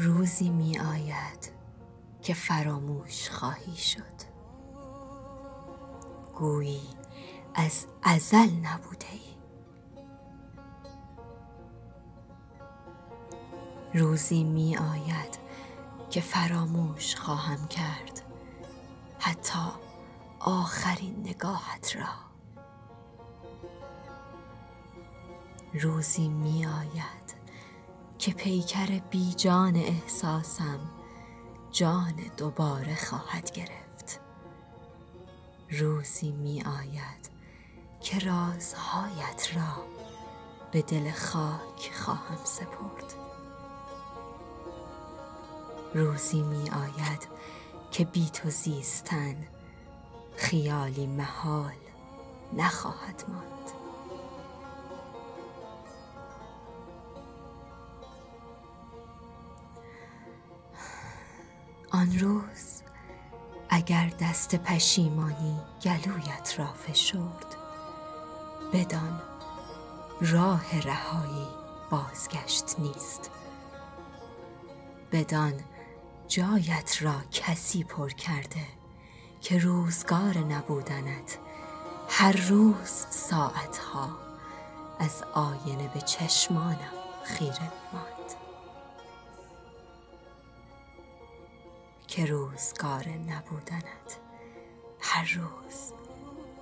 روزی می آید که فراموش خواهی شد. گویی از ازل نبوده ای. روزی می آید که فراموش خواهم کرد حتی آخرین نگاهت را. روزی می آید که پیکر بی جان احساسم جان دوباره خواهد گرفت. روزی می آید که رازهایت را به دل خاک خواهم سپرد. روزی می آید که بی تو زیستن خیالی محال نخواهد ماند. آن روز اگر دست پشیمانی گلویت را فشرد بدان راه رهایی بازگشت نیست. بدان جایت را کسی پر کرده که روزگار نبودنت هر روز ساعتها از آینه به چشمانم خیره ماند که روزگار نبودنت. هر روز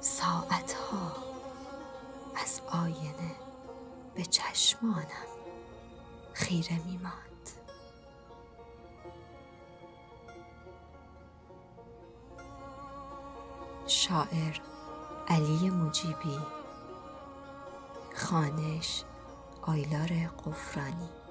ساعتها از آینه به چشمانم خیره می ماند شاعر علی مجیبی خانش آیلار قفرانی.